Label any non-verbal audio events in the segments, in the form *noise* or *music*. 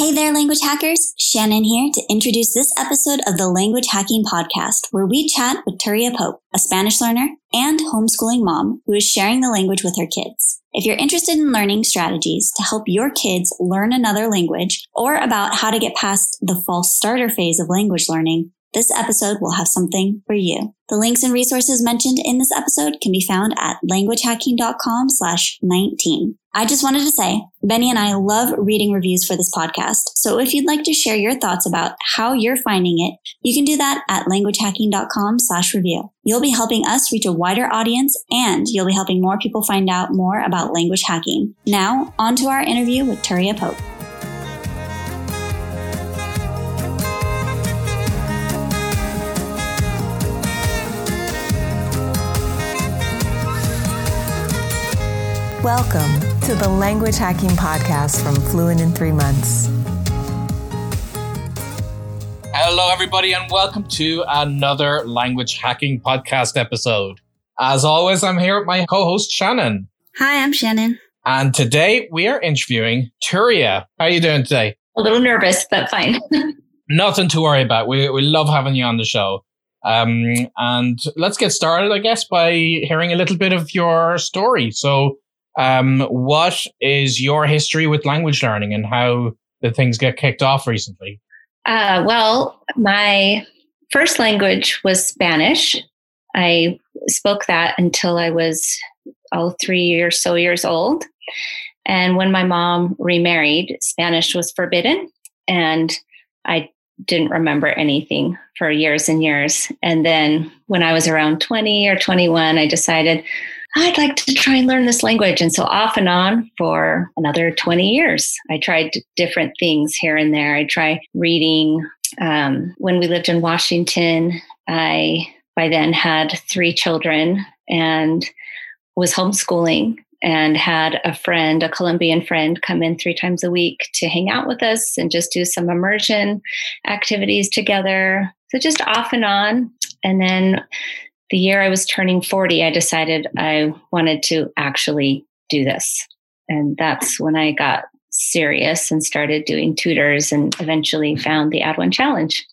Hey there, language hackers. Shannon here to introduce this episode of the Language Hacking Podcast, where we chat with Turia Pope, a Spanish learner and homeschooling mom who is sharing the language with her kids. If you're interested in learning strategies to help your kids learn another language or about how to get past the false starter phase of language learning, this episode will have something for you. The links and resources mentioned in this episode can be found at languagehacking.com slash 19. I just wanted to say, Benny and I love reading reviews for this podcast. So if you'd like to share your thoughts about how you're finding it, you can do that at languagehacking.com slash review. You'll be helping us reach a wider audience and you'll be helping more people find out more about language hacking. Now, on to our interview with Turia Pope. Welcome to the Language Hacking Podcast from Fluent in Three Months. Hello, everybody, and welcome to another Language Hacking Podcast episode. As always, I'm here with my co host, Shannon. Hi, I'm Shannon. And today we are interviewing Turia. How are you doing today? A little nervous, but fine. *laughs* Nothing to worry about. We, we love having you on the show. Um, and let's get started, I guess, by hearing a little bit of your story. So, um, what is your history with language learning and how did things get kicked off recently? Uh, well, my first language was Spanish. I spoke that until I was oh, three or so years old. And when my mom remarried, Spanish was forbidden. And I didn't remember anything for years and years. And then when I was around 20 or 21, I decided I'd like to try and learn this language. And so, off and on for another 20 years, I tried different things here and there. I tried reading. Um, when we lived in Washington, I by then had three children and was homeschooling and had a friend, a Colombian friend, come in three times a week to hang out with us and just do some immersion activities together. So just off and on. And then the year I was turning 40, I decided I wanted to actually do this. And that's when I got serious and started doing tutors and eventually found the Add One Challenge.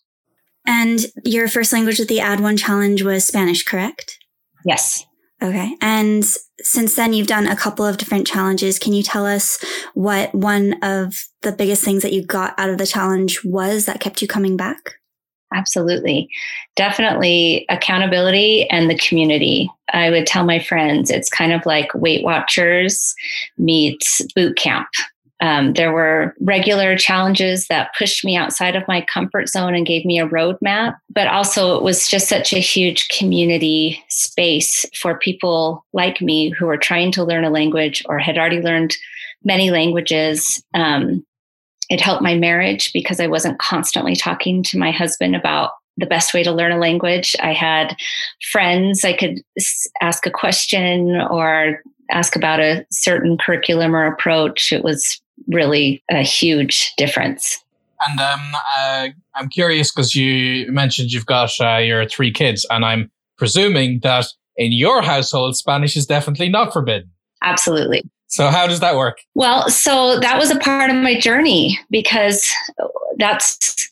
And your first language with the Add One Challenge was Spanish, correct? Yes. Okay. And since then, you've done a couple of different challenges. Can you tell us what one of the biggest things that you got out of the challenge was that kept you coming back? Absolutely. Definitely accountability and the community. I would tell my friends it's kind of like Weight Watchers meets boot camp. Um, there were regular challenges that pushed me outside of my comfort zone and gave me a roadmap, but also it was just such a huge community space for people like me who were trying to learn a language or had already learned many languages. Um, it helped my marriage because I wasn't constantly talking to my husband about the best way to learn a language. I had friends I could ask a question or ask about a certain curriculum or approach. It was really a huge difference. And um, uh, I'm curious because you mentioned you've got uh, your three kids, and I'm presuming that in your household, Spanish is definitely not forbidden. Absolutely. So how does that work? Well, so that was a part of my journey because that's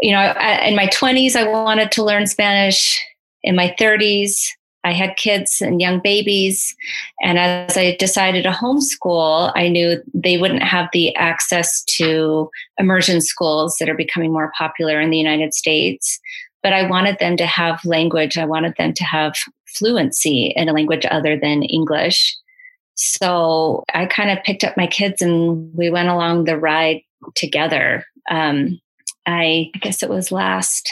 you know, in my 20s I wanted to learn Spanish. In my 30s, I had kids and young babies. And as I decided to homeschool, I knew they wouldn't have the access to immersion schools that are becoming more popular in the United States. But I wanted them to have language. I wanted them to have fluency in a language other than English. So I kind of picked up my kids and we went along the ride together. Um, I, I guess it was last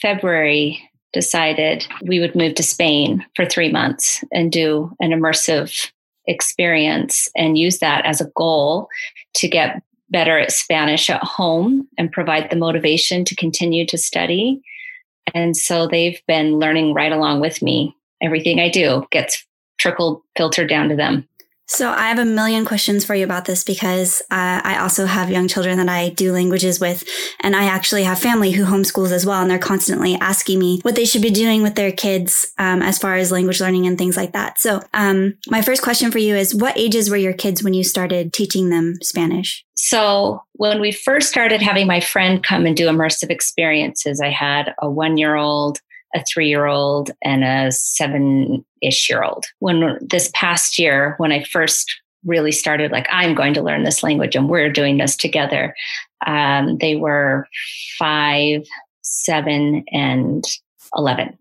February, decided we would move to Spain for three months and do an immersive experience and use that as a goal to get better at Spanish at home and provide the motivation to continue to study. And so they've been learning right along with me. Everything I do gets trickled, filtered down to them. So I have a million questions for you about this because uh, I also have young children that I do languages with, and I actually have family who homeschools as well, and they're constantly asking me what they should be doing with their kids um, as far as language learning and things like that. So um, my first question for you is, what ages were your kids when you started teaching them Spanish? So when we first started having my friend come and do immersive experiences, I had a one-year-old a three year old and a seven ish year old. When this past year, when I first really started, like, I'm going to learn this language and we're doing this together, um, they were five, seven, and 11.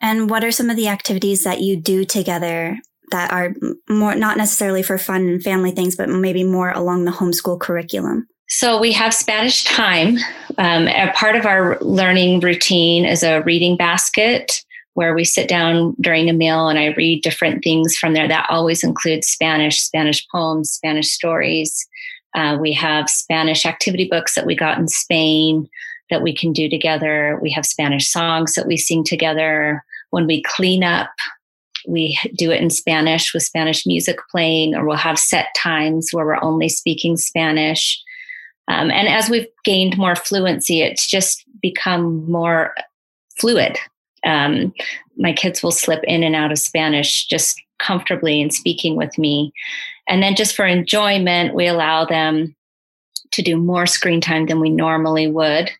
And what are some of the activities that you do together that are more not necessarily for fun and family things, but maybe more along the homeschool curriculum? So we have Spanish time. Um, a part of our learning routine is a reading basket where we sit down during a meal and I read different things from there. That always includes Spanish, Spanish poems, Spanish stories. Uh, we have Spanish activity books that we got in Spain that we can do together. We have Spanish songs that we sing together. When we clean up, we do it in Spanish with Spanish music playing, or we'll have set times where we're only speaking Spanish. Um, and as we've gained more fluency, it's just become more fluid. Um, my kids will slip in and out of Spanish just comfortably in speaking with me. And then just for enjoyment, we allow them to do more screen time than we normally would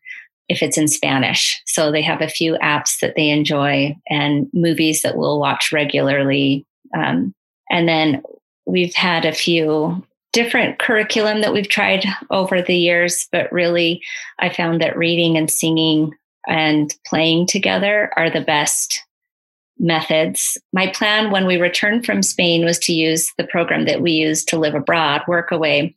if it's in Spanish. So they have a few apps that they enjoy and movies that we'll watch regularly. Um, and then we've had a few different curriculum that we've tried over the years, but really I found that reading and singing and playing together are the best methods. My plan when we returned from Spain was to use the program that we use to live abroad, work away,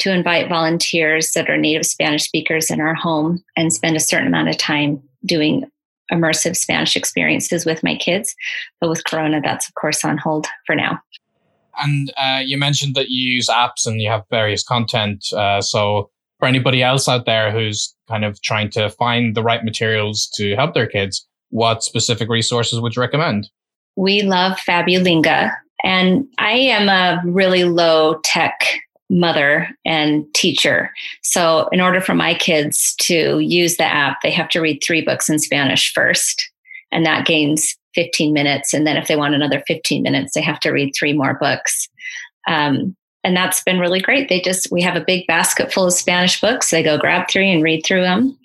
to invite volunteers that are native Spanish speakers in our home and spend a certain amount of time doing immersive Spanish experiences with my kids. But with Corona, that's of course on hold for now. And uh, you mentioned that you use apps and you have various content. Uh, so for anybody else out there who's kind of trying to find the right materials to help their kids, what specific resources would you recommend? We love Fabulingua. And I am a really low tech mother and teacher. So, in order for my kids to use the app, they have to read three books in Spanish first. And that gains 15 minutes. And then if they want another 15 minutes, they have to read three more books. Um, and that's been really great. They just, we have a big basket full of Spanish books. They go grab three and read through them.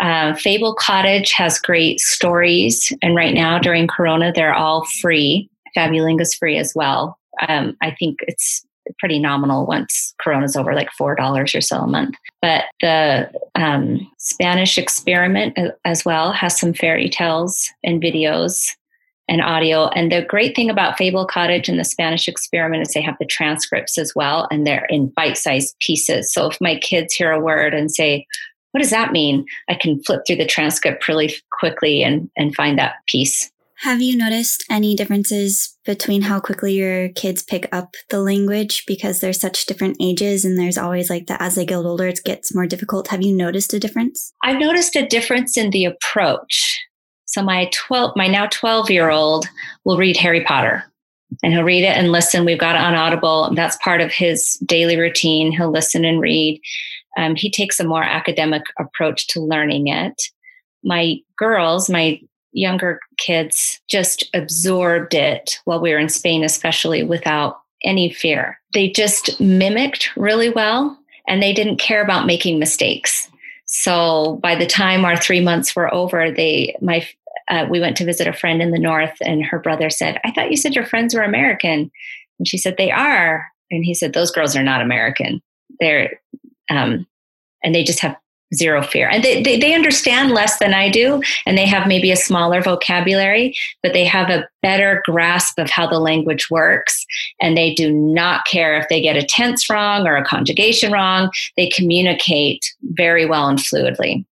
Uh, Fable Cottage has great stories. And right now during Corona, they're all free. Fabulingua is free as well. Um, I think it's pretty nominal once Corona's over, like $4 or so a month. But the um, Spanish experiment as well has some fairy tales and videos and audio. And the great thing about Fable Cottage and the Spanish experiment is they have the transcripts as well, and they're in bite sized pieces. So if my kids hear a word and say, what does that mean? I can flip through the transcript really quickly and, and find that piece. Have you noticed any differences between how quickly your kids pick up the language because they're such different ages and there's always like that as they get older it gets more difficult? Have you noticed a difference? I've noticed a difference in the approach. So my 12 my now 12 year old will read Harry Potter and he'll read it and listen. We've got it on Audible. That's part of his daily routine. He'll listen and read. Um, he takes a more academic approach to learning it. My girls, my younger kids, just absorbed it while we were in Spain, especially without any fear. They just mimicked really well and they didn't care about making mistakes. So by the time our three months were over, they my uh, we went to visit a friend in the north, and her brother said, "I thought you said your friends were American," and she said, "They are." And he said, "Those girls are not American. They're," um, and they just have zero fear, and they, they they understand less than I do, and they have maybe a smaller vocabulary, but they have a better grasp of how the language works, and they do not care if they get a tense wrong or a conjugation wrong. They communicate very well and fluidly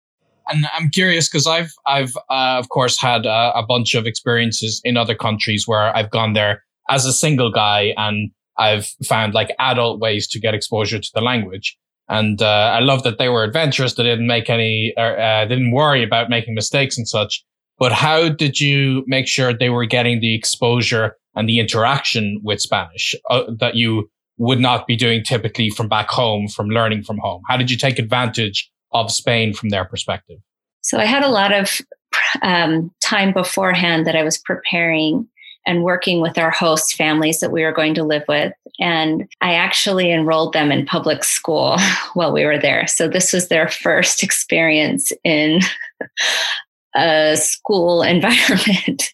and I'm curious because I've I've uh, of course had a, bunch of experiences in other countries where I've gone there as a single guy and I've found like adult ways to get exposure to the language. And uh, I love that they were adventurous. They didn't make any, or, uh, didn't worry about making mistakes and such. But how did you make sure they were getting the exposure and the interaction with Spanish uh, that you would not be doing typically from back home, from learning from home? How did you take advantage of Spain from their perspective? So I had a lot of um, time beforehand that I was preparing and working with our host families that we were going to live with. And I actually enrolled them in public school *laughs* while we were there. So this was their first experience in *laughs* a school *laughs* environment.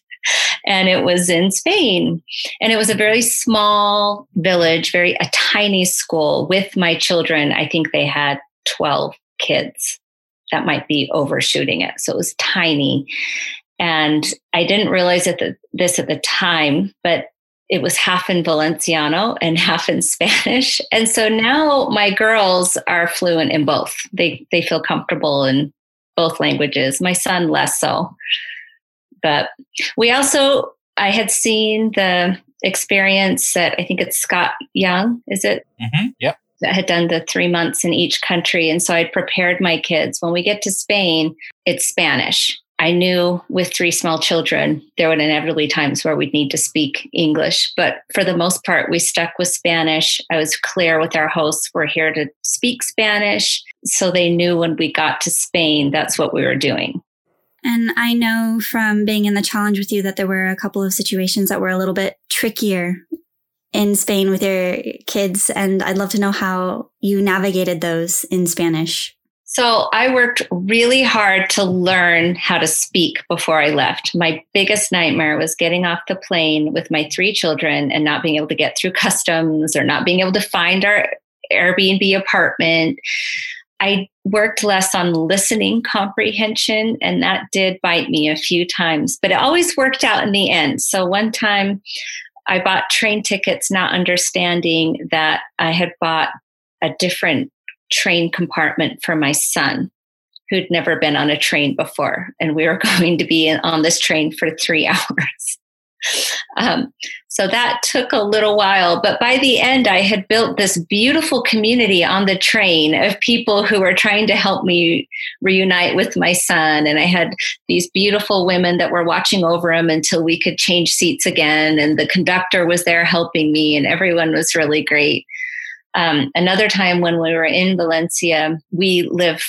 and it was in Spain. And it was a very small village, very a tiny school with my children. I think they had 12 kids. That might be overshooting it. So it was tiny. And I didn't realize it this at the time, but it was half in Valenciano and *laughs* half in Spanish. And so now my girls are fluent in both. They they feel comfortable in both languages. My son less so. But we also I had seen the experience that I think it's Scott Young, is it? Mm-hmm. Yep. Had done the three months in each country. And so I'd prepared my kids. When we get to Spain, it's Spanish. I knew with three small children, there would inevitably times where we'd need to speak English. But for the most part, we stuck with Spanish. I was clear with our hosts, we're here to speak Spanish. So they knew when we got to Spain, that's what we were doing. And I know from being in the challenge with you that there were a couple of situations that were a little bit trickier in Spain with your kids. And I'd love to know how you navigated those in Spanish. So I worked really hard to learn how to speak before I left. My biggest nightmare was getting off the plane with my three children and not being able to get through *laughs* customs or not being able to find our Airbnb apartment. I worked less on listening comprehension, and that did bite me a few times, but it always worked out in the end. So one time I bought train tickets, not understanding that I had bought a different train compartment for my son who'd never been on a train before. And we were *laughs* going to be on this train for three *laughs* hours. Um, so that took a little while, but by the end, I had built this beautiful community on the train of people who were trying to help me reunite with my son. And I had these beautiful women that were watching over him until we could change seats again. And the conductor was there helping me, and everyone was really great. Um, another time when we were in Valencia, we live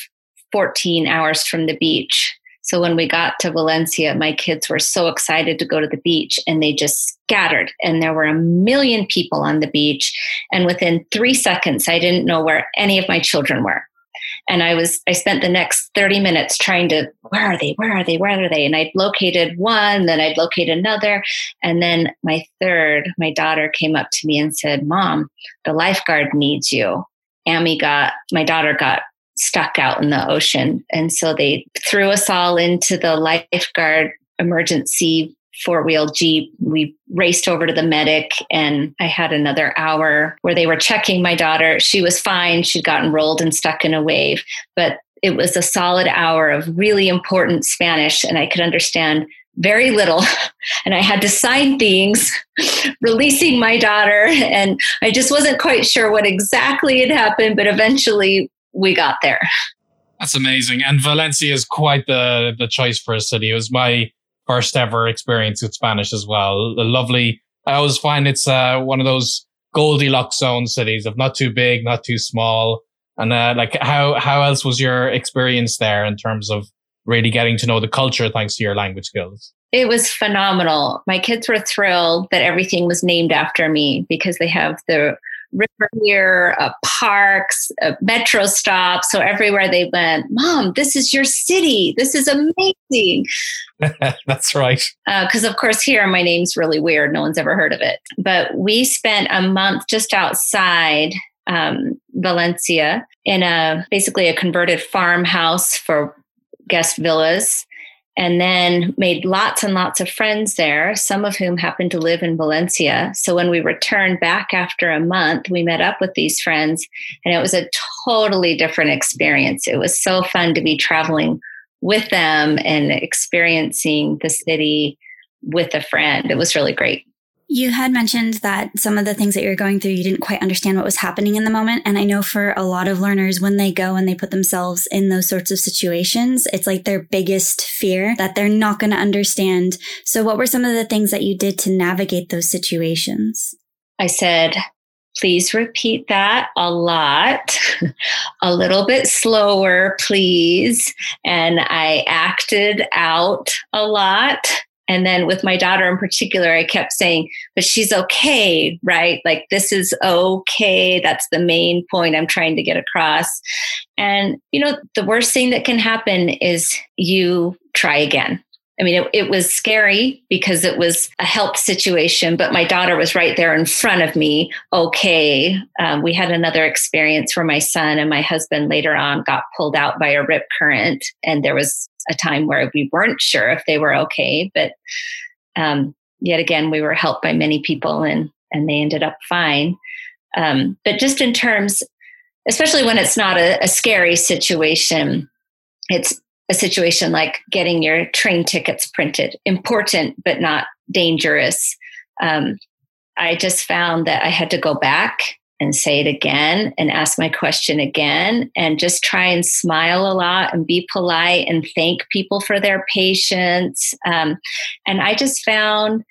14 hours from the beach. So when we got to Valencia, my kids were so excited to go to the beach and they just scattered. And there were a million people on the beach. And within three seconds, I didn't know where any of my children were. And i was i spent the next 30 minutes trying to where are they? Where are they? Where are they? And i'd located one then i'd locate another. And then my third my daughter came up to me and said mom the lifeguard needs you. Amy got my daughter got stuck out in the ocean and so they threw us all into the lifeguard emergency four wheel Jeep. We raced over to the medic, and I had another hour where they were checking my daughter. She was fine. She'd gotten rolled and stuck in a wave, but it was a solid hour of really important Spanish, and I could understand very little. *laughs* And I had to sign things *laughs* releasing my daughter. And I just wasn't quite sure what exactly had happened, but eventually we got there. That's amazing. And Valencia is quite the, the choice for a city. It was my first ever experience with Spanish as well. A lovely. I always find it's uh, one of those Goldilocks zone cities of not too big, not too small. And uh, like, how how else was your experience there in terms of really getting to know the culture thanks to your language skills? It was phenomenal. My kids were thrilled that everything was named after me because they have the river here, uh, parks, uh, metro stops. So everywhere they went, Mom, this is your city. This is amazing. *laughs* That's right. Because, uh, of course, here my name's really weird. No one's ever heard of it. But we spent a month just outside um, Valencia in a basically a converted farmhouse for guest villas and then made lots and lots of friends there, some of whom happened to live in Valencia. So when we returned back after a month, we met up with these friends, and it was a totally different experience. It was so fun to be traveling with them and experiencing the city with a friend. It was really great. You had mentioned that some of the things that you're going through, you didn't quite understand what was happening in the moment. And I know for a lot of learners, when they go and they put themselves in those sorts of situations, it's like their biggest fear that they're not going to understand. So, what were some of the things that you did to navigate those situations? I said, please repeat that a lot, *laughs* a little bit slower, please. And I acted out a lot and then with my daughter in particular, I kept saying, but she's okay, right? Like, this is okay. That's the main point I'm trying to get across. And, you know, the worst thing that can happen is you try again. I mean, it, it, was scary because it was a help situation, but my daughter was right there in front of me. Okay. Um, we had another experience where my son and my husband later on got pulled out by a rip current, and there was a time where we weren't sure if they were okay. But um, yet again, we were helped by many people, and and they ended up fine. Um, but just in terms, especially when it's not a, a scary situation, it's a situation like getting your train tickets printed, important but not dangerous. Um, I just found that I had to go back and say it again and ask my question again and just try and smile a lot and be polite and thank people for their patience. Um, and I just found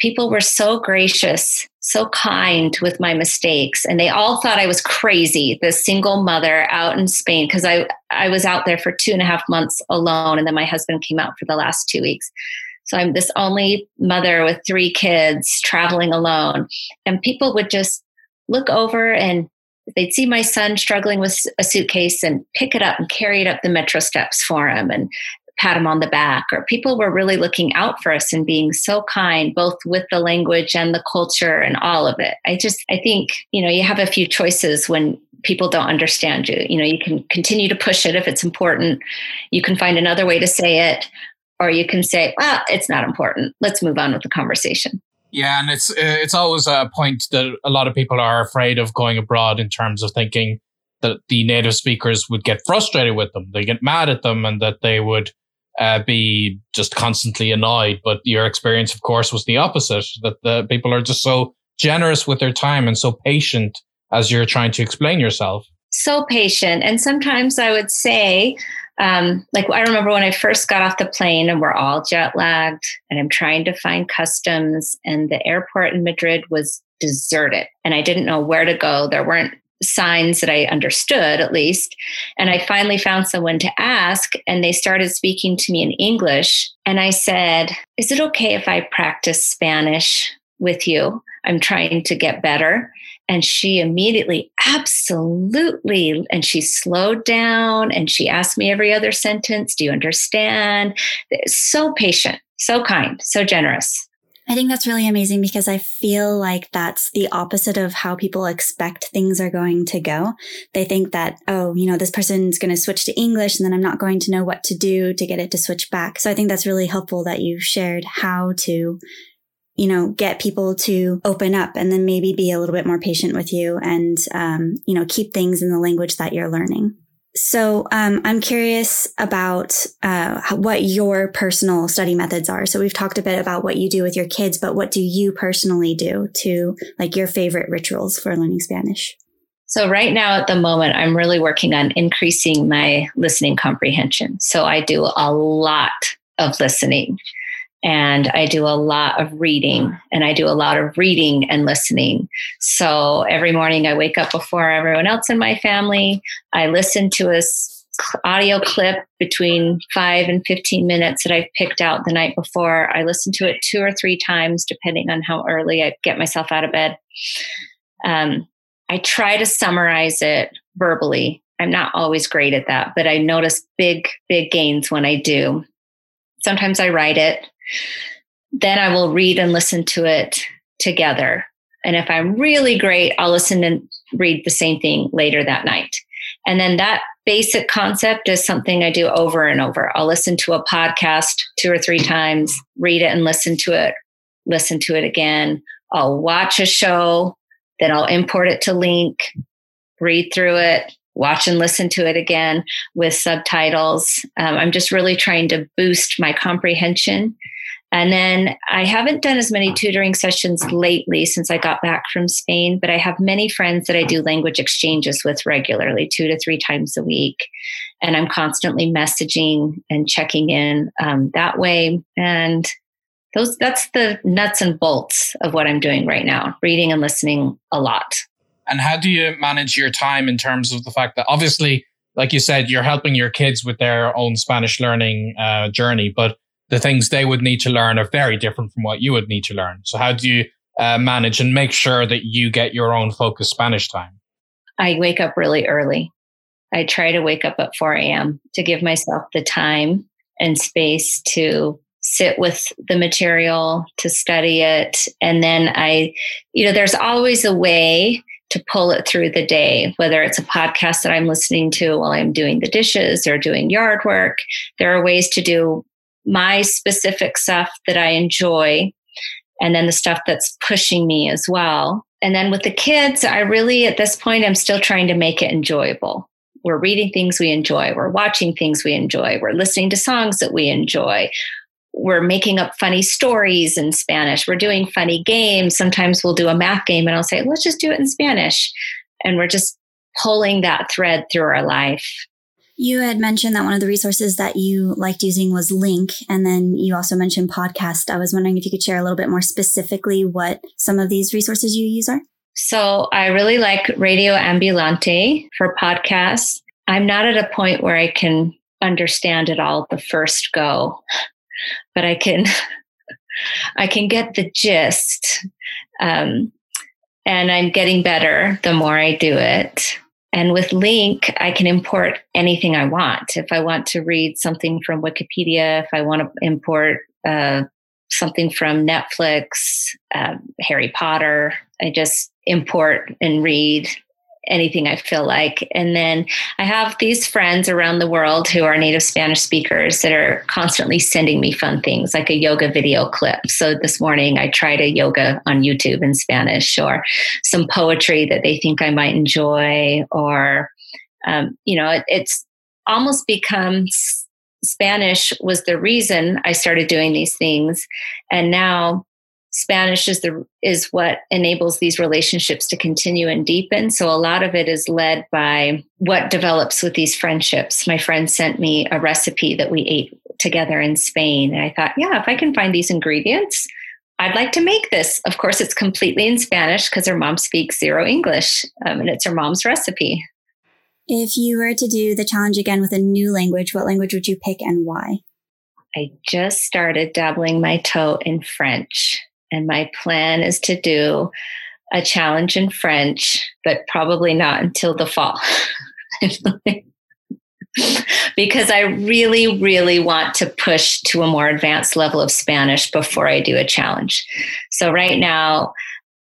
people were so gracious, so kind with my mistakes, and they all thought I was crazy. The single mother out in Spain because I I was out there for two and a half months alone, and then my husband came out for the last two weeks. So I'm this only mother with three kids traveling alone, and people would just look over and they'd see my son struggling with a suitcase and pick it up and carry it up the metro steps for him and pat him on the back or people were really looking out for us and being so kind both with the language and the culture and all of it. I just i think you know you have a few choices when people don't understand you. You know you can continue to push it if it's important. You can find another way to say it or you can say well it's not important. Let's move on with the conversation. Yeah and it's uh, it's always a point that a lot of people are afraid of going abroad in terms of thinking that the native speakers would get frustrated with them they get mad at them and that they would uh, be just constantly annoyed. But your experience, of course, was the opposite that the people are just so generous with their time and so patient as you're trying to explain yourself. So patient. And sometimes I would say, um, like I remember when I first got off the plane and we're all jet lagged and I'm trying to find customs and the airport in Madrid was deserted and I didn't know where to go. There weren't signs that I understood at least. And I finally found someone to ask, and they started speaking to me in English. And I said, Is it okay if I practice Spanish with you? I'm trying to get better. And she immediately, absolutely. And she slowed down and she asked me every other sentence, Do you understand? So patient, so kind, so generous. I think that's really amazing because I feel like that's the opposite of how people expect things are going to go. They think that, oh, you know, this person's going to switch to English and then I'm not going to know what to do to get it to switch back. So I think that's really helpful that you've shared how to, you know, get people to open up and then maybe be a little bit more patient with you and, um, you know, keep things in the language that you're learning. So um, I'm curious about uh, what your personal study methods are. So we've talked a bit about what you do with your kids, but what do you personally do to like your favorite rituals for learning Spanish? So right now at the moment, I'm really working on increasing my listening comprehension. So I do a lot of listening and I do a lot of reading and I do a lot of reading and listening. So every morning I wake up before everyone else in my family. I listen to a audio clip between 5 and 15 minutes that I've picked out the night before. I listen to it two or three times depending on how early I get myself out of bed. Um, I try to summarize it verbally. I'm not always great at that, but I notice big, big gains when I do. Sometimes I write it. Then I will read and listen to it together. And if I'm really great, I'll listen and read the same thing later that night. And then that basic concept is something I do over and over. I'll listen to a podcast two or three times, read it and listen to it, listen to it again. I'll watch a show, then I'll import it to LingQ, read through it, watch and listen to it again with subtitles. Um, I'm just really trying to boost my comprehension And then I haven't done as many tutoring sessions lately since I got back from Spain, but I have many friends that I do language exchanges with regularly, two to three times a week. And I'm constantly messaging and checking in um, that way. And those that's the nuts and bolts of what I'm doing right now, reading and listening a lot. And how do you manage your time in terms of the fact that obviously, like you said, you're helping your kids with their own Spanish learning uh, journey, but the things they would need to learn are very different from what you would need to learn. So how do you uh, manage and make sure that you get your own focused Spanish time? I wake up really early. I try to wake up at 4 a.m. to give myself the time and space to sit with the material, to study it. And then I, you know, there's always a way to pull it through the day, whether it's a podcast that I'm listening to while I'm doing the dishes or doing yard work. There are ways to do my specific stuff that I enjoy, and then the stuff that's pushing me as well. And then with the kids, I really, at this point, I'm still trying to make it enjoyable. We're reading things we enjoy. We're watching things we enjoy. We're listening to songs that we enjoy. We're making up funny stories in Spanish. We're doing funny games. Sometimes we'll do a math game and I'll say, let's just do it in Spanish. And we're just pulling that thread through our life. You had mentioned that one of the resources that you liked using was LingQ, And then you also mentioned podcast. I was wondering if you could share a little bit more specifically what some of these resources you use are. So I really like Radio Ambulante for podcasts. I'm not at a point where I can understand it all the first go, but I can *laughs* I can get the gist. Um, and I'm getting better the more I do it. And with LingQ, I can import anything I want. If I want to read something from Wikipedia, if I want to import uh, something from Netflix, uh, Harry Potter, I just import and read anything I feel like. And then I have these friends around the world who are native Spanish speakers that are constantly sending me fun things like a yoga video clip. So this morning I tried a yoga on YouTube in Spanish or some poetry that they think I might enjoy or, um, you know, it, it's almost become Spanish was the reason I started doing these things. And now Spanish is the is what enables these relationships to continue and deepen. So a lot of it is led by what develops with these friendships. My friend sent me a recipe that we ate together in Spain, and I thought, yeah, if I can find these ingredients, I'd like to make this. Of course, it's completely in Spanish because her mom speaks zero English, um, and it's her mom's recipe. If you were to do the challenge again with a new language, what language would you pick and why? I just started dabbling my toe in French. And my plan is to do a challenge in French, but probably not until the fall. *laughs* because I really, really want to push to a more advanced level of Spanish before I do a challenge. So, right now,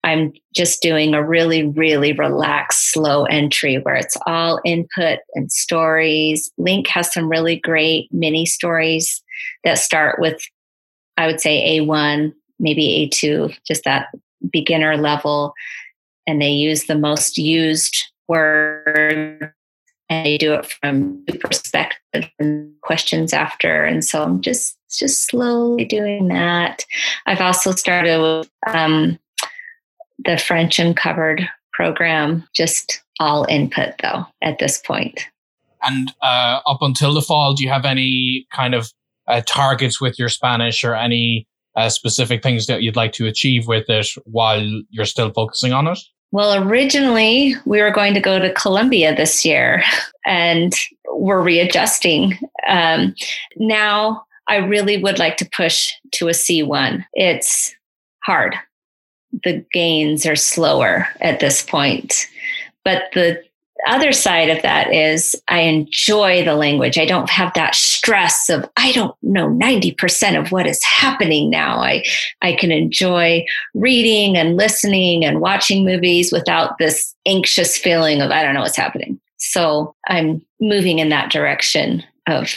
I'm just doing a really, really relaxed, slow entry where it's all input and stories. LingQ has some really great mini stories that start with, I would say, A1 maybe A2, just that beginner level. And they use the most used word and they do it from perspective and questions after. And so I'm just just slowly doing that. I've also started with um, the French Uncovered program, just all input though at this point. And uh, up until the fall, do you have any kind of uh, targets with your Spanish or any uh, specific things that you'd like to achieve with it while you're still focusing on it? Well, originally we were going to go to Colombia this year and we're readjusting. Um, now I really would like to push to a C1. It's hard. The gains are slower at this point. But the other side of that is I enjoy the language. I don't have that stress of I don't know 90% of what is happening now. I I can enjoy reading and listening and watching movies without this anxious feeling of I don't know what's happening. So I'm moving in that direction of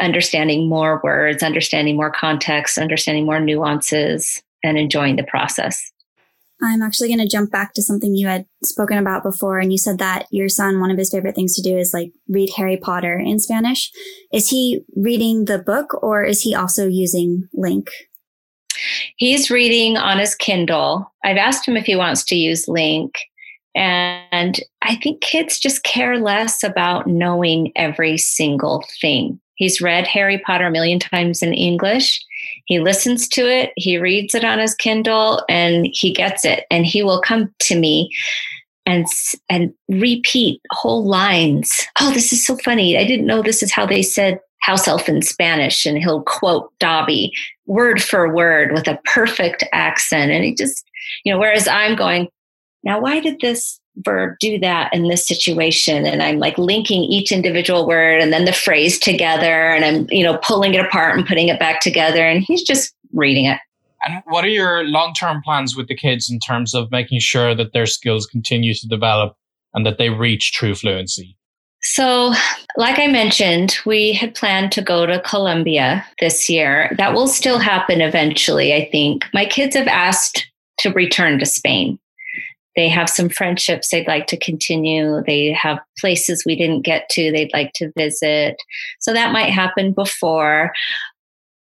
understanding more words, understanding more context, understanding more nuances and enjoying the process. I'm actually going to jump back to something you had spoken about before. And you said that your son, one of his favorite things to do is like read Harry Potter in Spanish. Is he reading the book or is he also using LingQ? he's reading on his Kindle. I've asked him if he wants to use LingQ. And I think kids just care less about knowing every single thing. He's read Harry Potter a million times in English. He listens to it, he reads it on his Kindle, and he gets it. And he will come to me and and repeat whole lines. Oh, this is so funny! I didn't know this is how they said house elf in Spanish, and he'll quote Dobby word for word with a perfect accent, and he just you know. Whereas I'm going, now why did this verb do that in this situation and i'm like linking each individual word and then the phrase together and i'm you know pulling it apart and putting it back together and he's just reading it and what are your long-term plans with the kids in terms of making sure that their skills continue to develop and that they reach true fluency so, like I mentioned, we had planned to go to Colombia this year. That will still happen eventually, I think. My kids have asked to return to Spain they have some friendships they'd like to continue. They have places we didn't get to they'd like to visit. So that might happen before.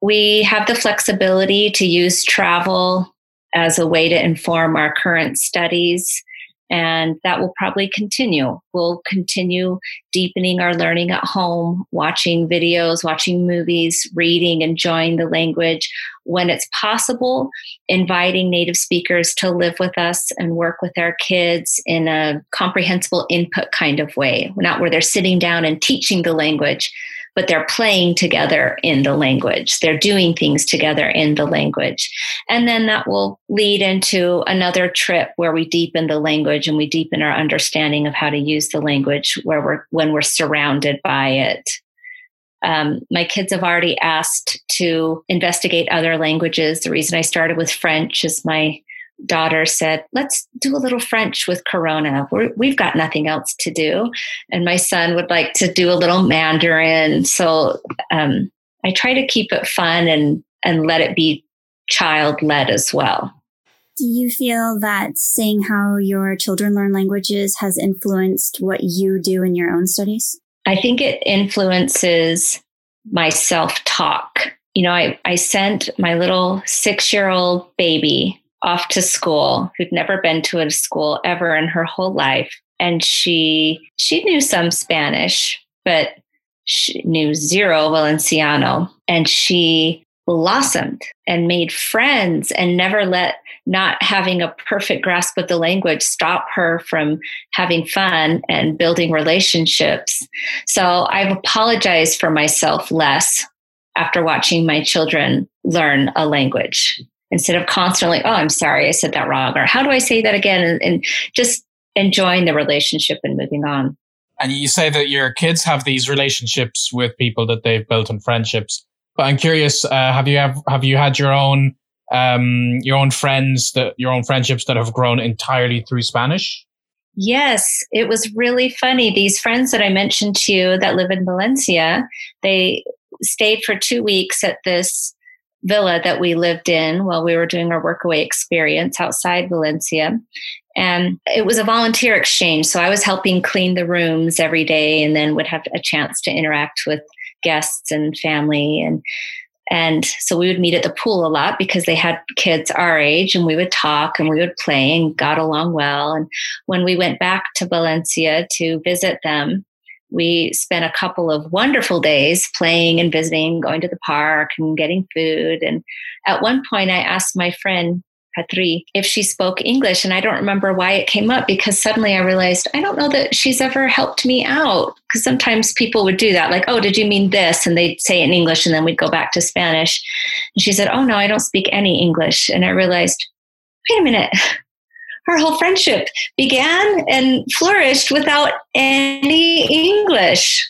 We have the flexibility to use travel as a way to inform our current studies. And that will probably continue. We'll continue deepening our learning at home, watching videos, watching movies, reading, enjoying the language. When it's possible, inviting native speakers to live with us and work with our kids in a comprehensible input kind of way, not where they're sitting down and teaching the language, but they're playing together in the language. They're doing things together in the language. And then that will lead into another trip where we deepen the language and we deepen our understanding of how to use the language where we're when we're surrounded by it. Um, my kids have already asked to investigate other languages. The reason I started with French is my daughter said, Let's do a little French with Corona. we have got nothing else to do. And my son would like to do a little Mandarin. So um, I try to keep it fun and, and let it be child led as well. Do you feel that seeing how your children learn languages has influenced what you do in your own studies? I think it influences my self talk. You know, I, I sent my little six year old baby off to school who'd never been to a school ever in her whole life. And she she knew some spanish but she knew zero valenciano. And she blossomed and made friends and never let not having a perfect grasp of the language stop her from having fun and building relationships. So i've apologized for myself less after watching my children learn a language instead of constantly, oh, I'm sorry, I said that wrong, or how do I say that again? And, and just enjoying the relationship and moving on. And you say that your kids have these relationships with people that they've built in friendships. But I'm curious, uh, have you have, have you had your own um, your own friends that your own friendships that have grown entirely through Spanish? Yes, it was really funny. These friends that I mentioned to you that live in Valencia, they stayed for two weeks at this villa that we lived in while we were doing our workaway experience outside Valencia. And it was a volunteer exchange. So I was helping clean the rooms every day and then would have a chance to interact with guests and family. And and so we would meet at the pool a lot because they had kids our age and we would talk and we would play and got along well. And when we went back to Valencia to visit them, we spent a couple of wonderful days playing and visiting, going to the park and getting food. And at one point, I asked my friend, Patri, if she spoke English. And I don't remember why it came up because suddenly I realized I don't know that she's ever helped me out. Because sometimes people would do that, like, oh, did you mean this? And they'd say it in English and then we'd go back to Spanish. And she said, oh, no, I don't speak any English. And I realized, wait a minute our whole friendship began and flourished without any English.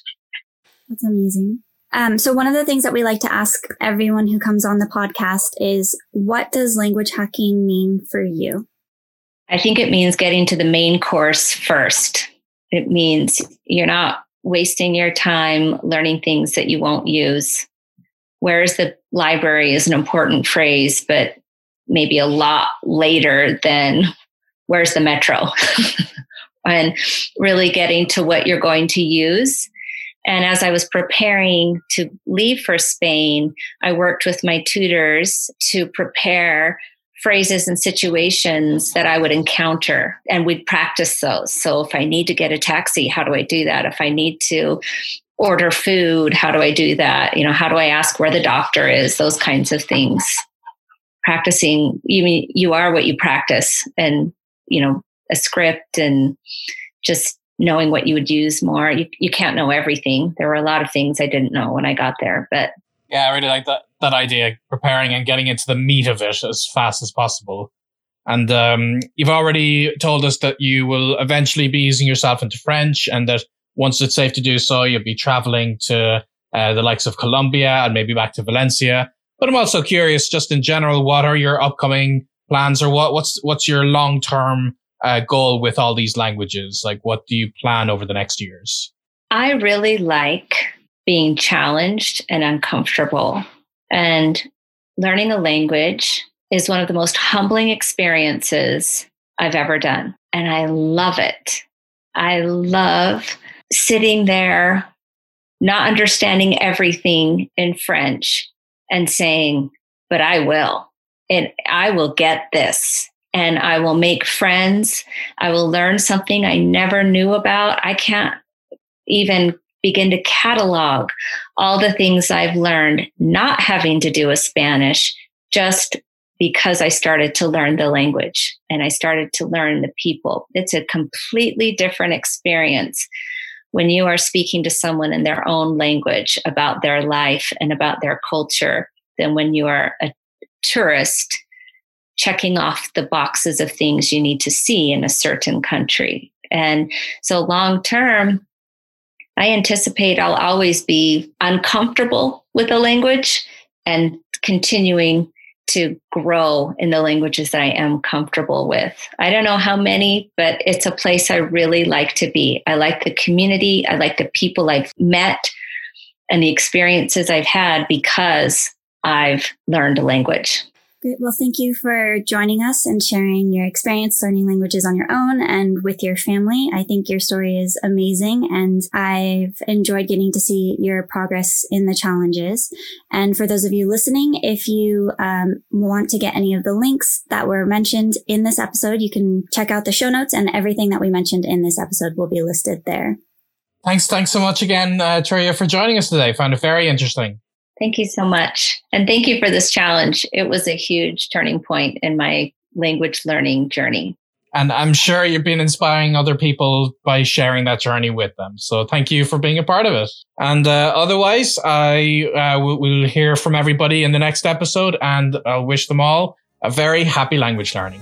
That's amazing. Um, so one of the things that we like to ask everyone who comes on the podcast is, what does language hacking mean for you? I think it means getting to the main course first. It means you're not wasting your time learning things that you won't use. Whereas the library is an important phrase, but maybe a lot later than where's the metro *laughs* and really getting to what you're going to use And as I was preparing to leave for Spain, I worked with my tutors to prepare phrases and situations that I would encounter, and we'd practice those. So if I need to get a taxi, how do I do that? If I need to order food, how do I do that? You know, how do I ask where the doctor is? Those kinds of things. Practicing, you mean you are what you practice, and you know, a script and just knowing what you would use more. You, you can't know everything. There were a lot of things I didn't know when I got there, but yeah, I really like that that idea, preparing and getting into the meat of it as fast as possible. And um, you've already told us that you will eventually be easing yourself into French, and that once it's safe to do so, you'll be traveling to uh, the likes of Colombia and maybe back to Valencia. But I'm also curious, just in general, what are your upcoming plans, or what what's what's your long term uh, goal with all these languages? Like, what do you plan over the next years? I really like being challenged and uncomfortable. And learning a language is one of the most humbling experiences I've ever done. And I love it. I love sitting there, not understanding everything in French and saying, but I will. And I will get this and I will make friends. I will learn something I never knew about. I can't even begin to catalog all the things I've learned, not having to do with Spanish, just because I started to learn the language and I started to learn the people. It's a completely different experience when you are speaking to someone in their own language about their life and about their culture than when you are a tourist checking off the boxes of things you need to see in a certain country. And so long term, I anticipate I'll always be uncomfortable with a language and continuing to grow in the languages that I am comfortable with. I don't know how many, but it's a place I really like to be. I like the community, I like the people I've met and the experiences I've had because I've learned a language. Great. Well, thank you for joining us and sharing your experience learning languages on your own and with your family. I think your story is amazing and I've enjoyed getting to see your progress in the challenges. And for those of you listening, if you um, want to get any of the links that were mentioned in this episode, you can check out the show notes and everything that we mentioned in this episode will be listed there. Thanks. Thanks so much again, uh, Turia, for joining us today. Found it very interesting. Thank you so much. And thank you for this challenge. It was a huge turning point in my language learning journey. And I'm sure you've been inspiring other people by sharing that journey with them. So thank you for being a part of it. And uh, otherwise, I uh, will we'll hear from everybody in the next episode and I'll wish them all a very happy language learning.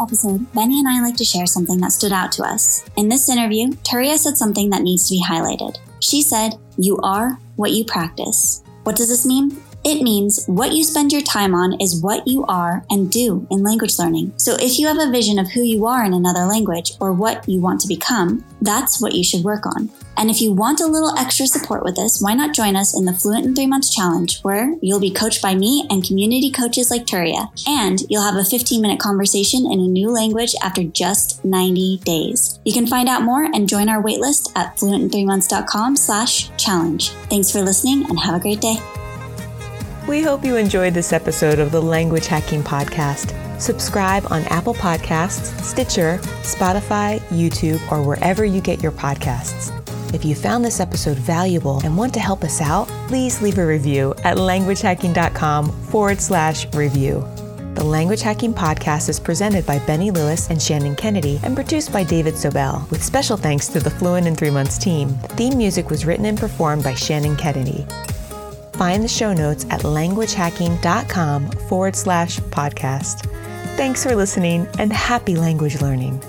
Episode, Benny and I like to share something that stood out to us. In this interview, Turia said something that needs to be highlighted. She said, You are what you practice. What does this mean? It means what you spend your time on is what you are and do in language learning. So if you have a vision of who you are in another language or what you want to become, that's what you should work on. And if you want a little extra support with this, why not join us in the Fluent in Three Months Challenge, where you'll be coached by me and community coaches like Turia, and you'll have a 15 minute conversation in a new language after just 90 days. You can find out more and join our waitlist at fluentin3months.com slash challenge. Thanks for listening and have a great day. We hope you enjoyed this episode of the Language Hacking Podcast. Subscribe on Apple Podcasts, Stitcher, Spotify, YouTube, or wherever you get your podcasts. If you found this episode valuable and want to help us out, please leave a review at languagehacking.com forward slash review. The Language Hacking Podcast is presented by Benny Lewis and Shannon Kennedy and produced by David Sobel, with special thanks to the Fluent in Three Months team. The Theme music was written and performed by Shannon Kennedy. Find the show notes at languagehacking.com forward slash podcast. Thanks for listening and happy language learning.